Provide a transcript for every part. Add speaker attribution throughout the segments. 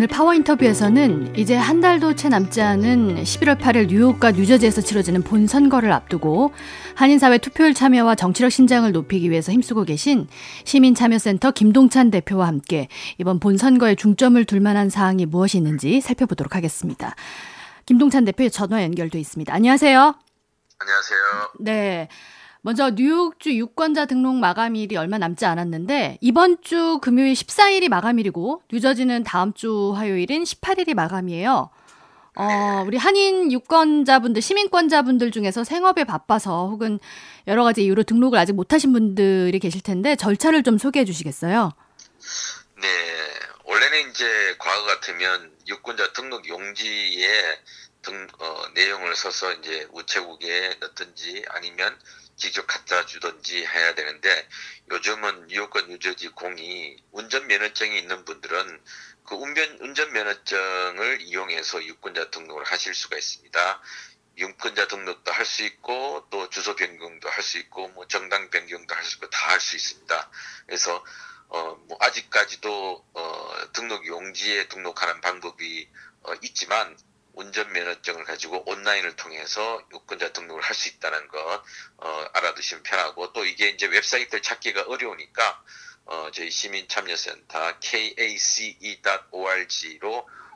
Speaker 1: 오늘 파워 인터뷰에서는 이제 한 달도 채 남지 않은 11월 8일 뉴욕과 뉴저지에서 치러지는 본선거를 앞두고 한인사회 투표율 참여와 정치력 신장을 높이기 위해서 힘쓰고 계신 시민참여센터 김동찬 대표와 함께 이번 본선거에 중점을 둘 만한 사항이 무엇이 있는지 살펴보도록 하겠습니다. 김동찬 대표의 전화 연결돼 있습니다. 안녕하세요.
Speaker 2: 안녕하세요.
Speaker 1: 네. 먼저 뉴욕주 유권자 등록 마감일이 얼마 남지 않았는데 이번 주 금요일 14일이 마감일이고 뉴저지는 다음 주 화요일인 18일이 마감이에요. 어, 네. 우리 한인 유권자분들, 시민권자분들 중에서 생업에 바빠서 혹은 여러 가지 이유로 등록을 아직 못하신 분들이 계실 텐데 절차를 좀 소개해 주시겠어요?
Speaker 2: 네. 원래는 이제 과거 같으면 유권자 등록 용지에 등, 어, 내용을 써서 이제 우체국에 넣든지 아니면 직접 갖다 주든지 해야 되는데 요즘은 뉴욕과 뉴저지 공이 운전면허증이 있는 분들은 그 운전, 운전면허증을 이용해서 유권자 등록을 하실 수가 있습니다. 유권자 등록도 할 수 있고 또 주소 변경도 할 수 있고 뭐 정당 변경도 할 수 있고 다 할 수 있습니다. 그래서 어 뭐 아직까지도 어 등록 용지에 등록하는 방법이 어 있지만 운전면허증을 가지고 온라인을 통해서 유권자 등록을 할 수 있다는 것 어, 알아두시면 편하고 또 이게 이제 웹사이트를 찾기가 어려우니까 어, 저희 시민참여센터 kace.org로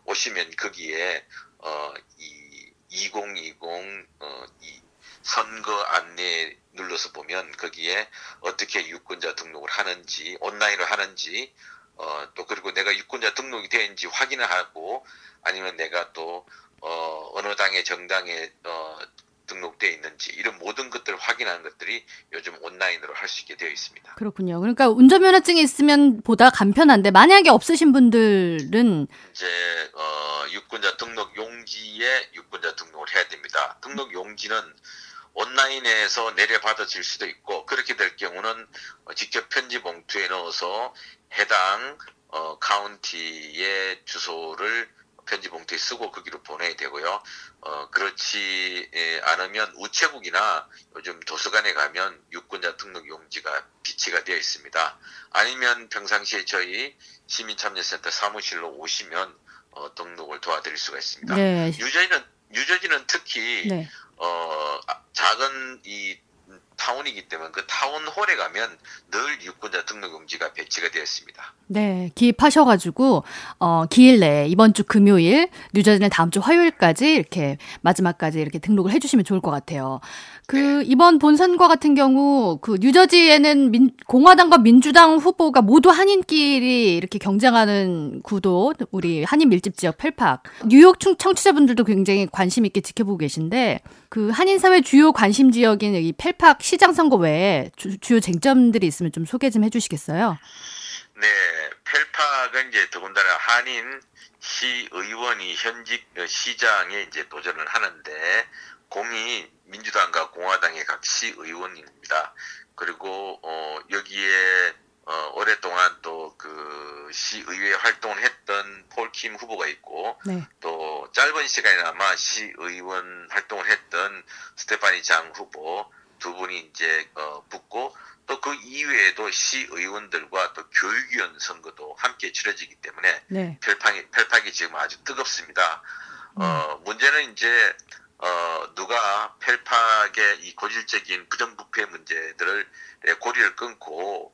Speaker 2: 오시면 거기에 어, 이 2020 어, 이 선거 안내 눌러서 보면 거기에 어떻게 유권자 등록을 하는지 온라인으로 하는지 어, 또 그리고 내가 유권자 등록이 되는지 확인을 하고 아니면 내가 또 어, 어느 당의 정당에 어, 등록되어 있는지 이런 모든 것들을 확인하는 것들이 요즘 온라인으로 할 수 있게 되어 있습니다.
Speaker 1: 그렇군요. 그러니까 운전면허증이 있으면 보다 간편한데 만약에 없으신 분들은
Speaker 2: 이제 어, 유권자 등록 용지에 유권자 등록을 해야 됩니다. 등록 용지는 온라인에서 내려받아질 수도 있고 그렇게 될 경우는 직접 편지 봉투에 넣어서 해당 어, 카운티의 주소를 편지 봉투에 쓰고 거기로 보내야 되고요. 어, 그렇지 예, 않으면 우체국이나 요즘 도서관에 가면 유권자 등록 용지가 비치가 되어 있습니다. 아니면 평상시에 저희 시민참여센터 사무실로 오시면 어, 등록을 도와드릴 수가 있습니다. 네. 유저지는 유저지는 특히 네. 어, 작은 이 타운이기 때문에 그 타운홀에 가면 늘 유권자 등록 용지가 배치가 되어 있습니다.
Speaker 1: 네, 기입하셔가지고 어, 기일 내에 이번 주 금요일, 뉴저지는 다음 주 화요일까지 이렇게 마지막까지 이렇게 등록을 해주시면 좋을 것 같아요. 그 네. 이번 본선과 같은 경우 그 뉴저지에는 민, 공화당과 민주당 후보가 모두 한인끼리 이렇게 경쟁하는 구도, 우리 한인 밀집 지역 펠팍, 뉴욕 청취자분들도 굉장히 관심 있게 지켜보고 계신데 그 한인 사회 주요 관심 지역인 이 펠팍 시장 선거 외에 주, 주요 쟁점들이 있으면 좀 소개 좀 해주시겠어요?
Speaker 2: 네, 펠팍은 이제 더군다나 한인 시의원이 현직 시장에 이제 도전을 하는데 공이 민주당과 공화당의 각 시의원입니다. 그리고 어, 여기에 어, 오랫동안 또 그 시의회 활동을 했던 폴킴 후보가 있고 네. 또 짧은 시간이나마 시의원 활동을 했던 스테파니 장 후보 두 분이 이제 어, 붙고 또 그 이외에도 시의원들과 또 교육위원 선거도 함께 치러지기 때문에 네. 펠팍이, 펠팍이 지금 아주 뜨겁습니다. 음. 어, 문제는 이제 어, 누가 펠팍의 이 고질적인 부정부패 문제들을 고리를 끊고 어,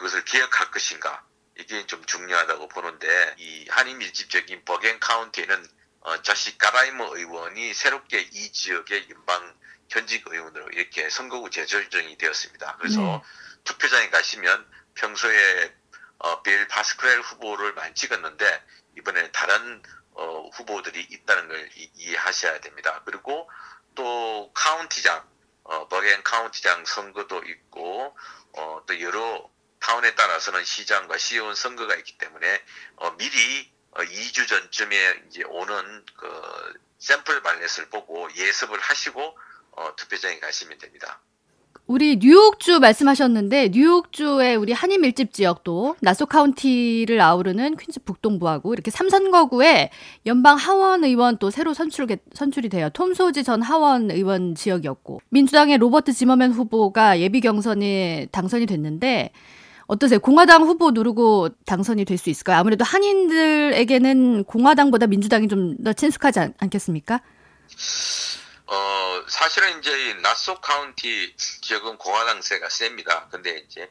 Speaker 2: 그것을 기억할 것인가 이게 좀 중요하다고 보는데 이 한인 밀집적인 버겐 카운티에는 어, 자식 가라이머 의원이 새롭게 이 지역의 연방 현직 의원으로 이렇게 선거구 재조정이 되었습니다. 그래서 네. 투표장에 가시면 평소에 어, 빌 파스크렐 후보를 많이 찍었는데 이번에 다른 어, 후보들이 있다는 걸 이, 해하셔야 됩니다. 그리고 또 카운티장, 어, 버겐 카운티장 선거도 있고 어, 또 여러 타운에 따라서는 시장과 시의원 선거가 있기 때문에 어, 미리 어, 2주 전쯤에 이제 오는 그 샘플 발렛을 보고 예습을 하시고 어, 투표장에 가시면 됩니다.
Speaker 1: 우리 뉴욕주 말씀하셨는데 뉴욕주의 우리 한인 밀집 지역도 나소 카운티를 아우르는 퀸즈 북동부하고 이렇게 삼선거구에 연방 하원 의원 또 새로 선출 선출이 돼요. 톰 수오지 전 하원 의원 지역이었고 민주당의 로버트 지머맨 후보가 예비 경선에 당선이 됐는데 어떠세요? 공화당 후보 누르고 당선이 될 수 있을까요? 아무래도 한인들에게는 공화당보다 민주당이 좀 더 친숙하지 않, 않겠습니까?
Speaker 2: 어, 사실은 이제 나소 카운티 지역은 공화당세가 셉니다. 근데 이제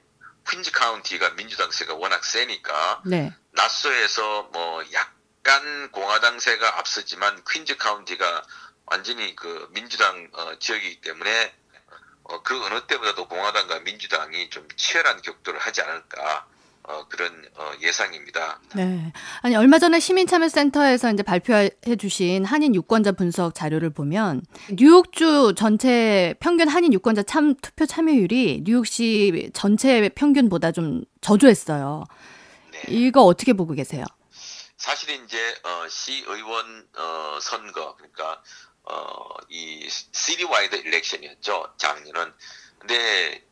Speaker 2: 퀸즈 카운티가 민주당세가 워낙 세니까
Speaker 1: 네.
Speaker 2: 나소에서 뭐 약간 공화당세가 앞서지만 퀸즈 카운티가 완전히 그 민주당 어, 지역이기 때문에 어, 그 어느 때보다도 공화당과 민주당이 좀 치열한 격돌을 하지 않을까 어, 그런 어, 예상입니다.
Speaker 1: 네. 아니 얼마 전에 시민참여센터에서 이제 발표해 주신 한인 유권자 분석 자료를 보면 뉴욕주 전체 평균 한인 유권자 참 투표 참여율이 뉴욕시 전체 평균보다 좀 저조했어요. 네. 이거 어떻게 보고 계세요?
Speaker 2: 사실 이제 어, 시의원 어, 선거 그러니까 어, 이 citywide election이었죠 작년은. 근데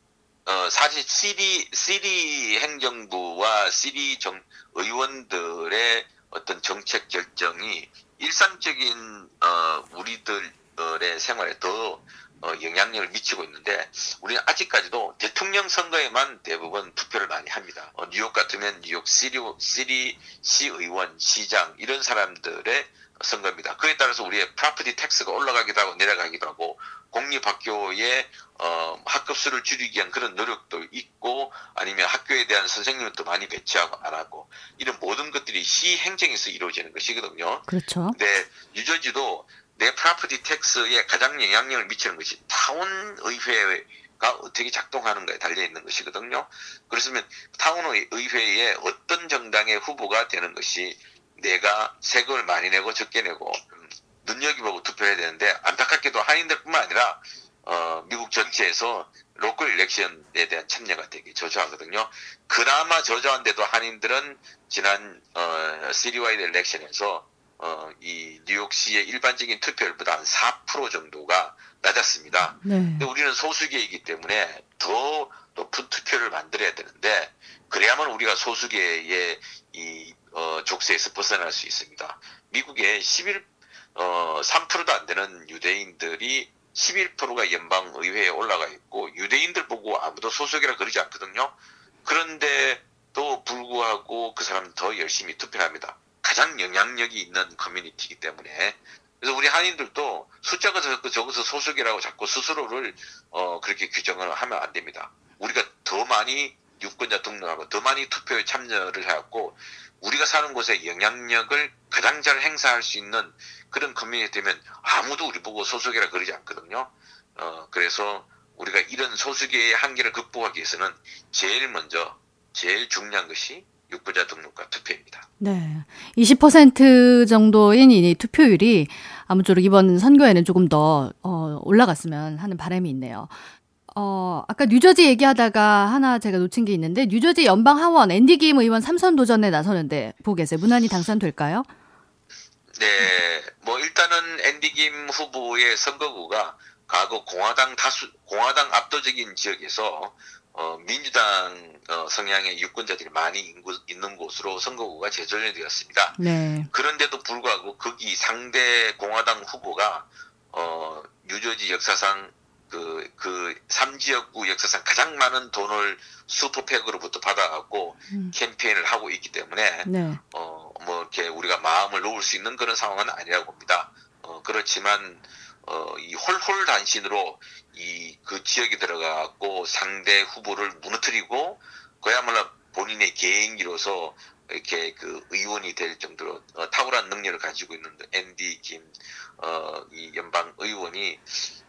Speaker 2: 어, 사실 city city 행정부와 city 정 의원들의 어떤 정책 결정이 일상적인 어, 우리들의 생활에 더 어, 영향력을 미치고 있는데 우리는 아직까지도 대통령 선거에만 대부분 투표를 많이 합니다. 어, 뉴욕 같으면 뉴욕 city city 시의원, 시장 이런 사람들의 선거입니다. 그에 따라서 우리의 property tax가 올라가기도 하고 내려가기도 하고 공립학교의 어, 학급수를 줄이기 위한 그런 노력도 있고 아니면 학교에 대한 선생님도 많이 배치하고 안 하고 이런 모든 것들이 시 행정에서 이루어지는 것이거든요.
Speaker 1: 그렇죠.
Speaker 2: 근데 뉴저지도 내 property tax에 가장 영향력을 미치는 것이 타운 의회가 어떻게 작동하는가에 달려 있는 것이거든요. 그러면 타운 의회에 어떤 정당의 후보가 되는 것이 내가 세금을 많이 내고 적게 내고 음, 눈여겨보고 투표해야 되는데 안타깝게도 한인들뿐만 아니라 어, 미국 전체에서 local election에 대한 참여가 되게 저조하거든요. 그나마 저조한데도 한인들은 지난 어, citywide election에서 어, 이 뉴욕시의 일반적인 투표율보다 한 4% 정도가 낮았습니다. 네. 근데 우리는 소수계이기 때문에 더 높은 투표를 만들어야 되는데 그래야만 우리가 소수계의 이 어, 족쇄에서 벗어날 수 있습니다. 미국에 11, 어, 3%도 안 되는 유대인들이 11%가 연방 의회에 올라가 있고 유대인들 보고 아무도 소수계라 그러지 않거든요. 그런데도 불구하고 그 사람 더 열심히 투표를 합니다. 가장 영향력이 있는 커뮤니티이기 때문에 그래서 우리 한인들도 숫자가 적어서 소속이라고 자꾸 스스로를 어, 그렇게 규정을 하면 안 됩니다. 우리가 더 많이 유권자 등록하고 더 많이 투표에 참여를 해갖고 우리가 사는 곳에 영향력을 가장 잘 행사할 수 있는 그런 커뮤니티 되면 아무도 우리 보고 소수계라 그러지 않거든요. 어, 그래서 우리가 이런 소수계의 한계를 극복하기 위해서는 제일 먼저 제일 중요한 것이 유권자 등록과 투표입니다.
Speaker 1: 네. 20% 정도인 이 투표율이 아무쪼록 이번 선거에는 조금 더 어, 올라갔으면 하는 바람이 있네요. 어, 아까 뉴저지 얘기하다가 하나 제가 놓친 게 있는데 뉴저지 연방 하원 앤디 김 의원 삼선 도전에 나서는데 보고 계세요. 무난히 당선될까요?
Speaker 2: 네, 뭐 일단은 앤디 김 후보의 선거구가 과거 공화당 다수 공화당 압도적인 지역에서 어, 민주당 어, 성향의 유권자들이 많이 인구, 있는 곳으로 선거구가 재조정이 되었습니다. 네. 그런데도 불구하고 거기 상대 공화당 후보가 어, 뉴저지 역사상 그, 그, 3지역구 역사상 가장 많은 돈을 슈퍼팩으로부터 받아갖고 음. 캠페인을 하고 있기 때문에, 네. 어, 뭐, 이렇게 우리가 마음을 놓을 수 있는 그런 상황은 아니라고 봅니다. 어, 그렇지만, 어, 이 홀홀단신으로 이, 그 지역에 들어가고 상대 후보를 무너뜨리고, 그야말로 본인의 개인기로서 이렇게 그 의원이 될 정도로 어, 탁월한 능력을 가지고 있는 앤디 김 어, 이 연방 의원이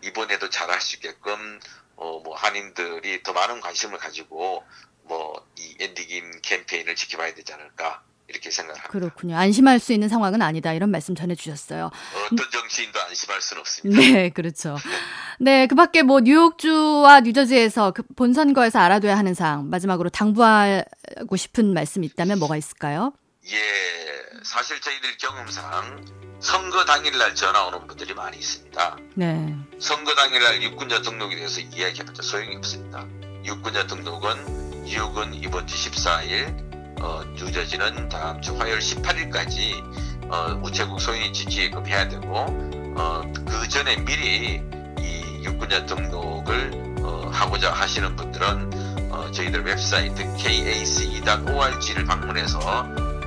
Speaker 2: 이번에도 잘할 수 있게끔 어, 뭐 한인들이 더 많은 관심을 가지고 뭐 이 앤디 김 캠페인을 지켜봐야 되지 않을까 이렇게 생각합니다.
Speaker 1: 그렇군요. 안심할 수 있는 상황은 아니다 이런 말씀 전해주셨어요.
Speaker 2: 어떤 정치인도 안심할 수는 없습니다.
Speaker 1: 네, 그렇죠. 네, 그밖에 뭐 뉴욕주와 뉴저지에서 그 본선거에서 알아둬야 하는 사항 마지막으로 당부하고 싶은 말씀이 있다면 뭐가 있을까요?
Speaker 2: 예, 사실 저희들 경험상 선거 당일날 전화 오는 분들이 많이 있습니다. 네. 선거 당일날 유권자 등록에 대해서 이야기해봤자 소용이 없습니다. 유권자 등록은 뉴욕은 이번 주 14일 어, 뉴저지는 다음 주 화요일 18일까지 어, 우체국 소인이 지키게끔 해야 되고 어, 그 전에 미리 이 유권자 등록을 어, 하고자 하시는 분들은 어, 어, 저희들 웹사이트 kace.org를 방문해서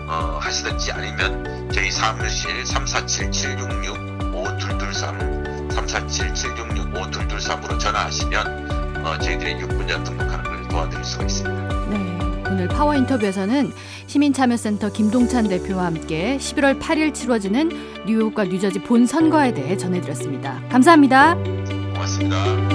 Speaker 2: 어, 하시든지 아니면 저희 사무실 347-766-5223 347-766-5223으로 전화하시면 어, 저희들이 육군자 등록하는 걸 도와드릴 수가 있습니다.
Speaker 1: 네. 오늘 파워 인터뷰에서는 시민참여센터 김동찬 대표와 함께 11월 8일 치러지는 뉴욕과 뉴저지 본 선거에 대해 전해드렸습니다. 감사합니다.
Speaker 2: 고맙습니다.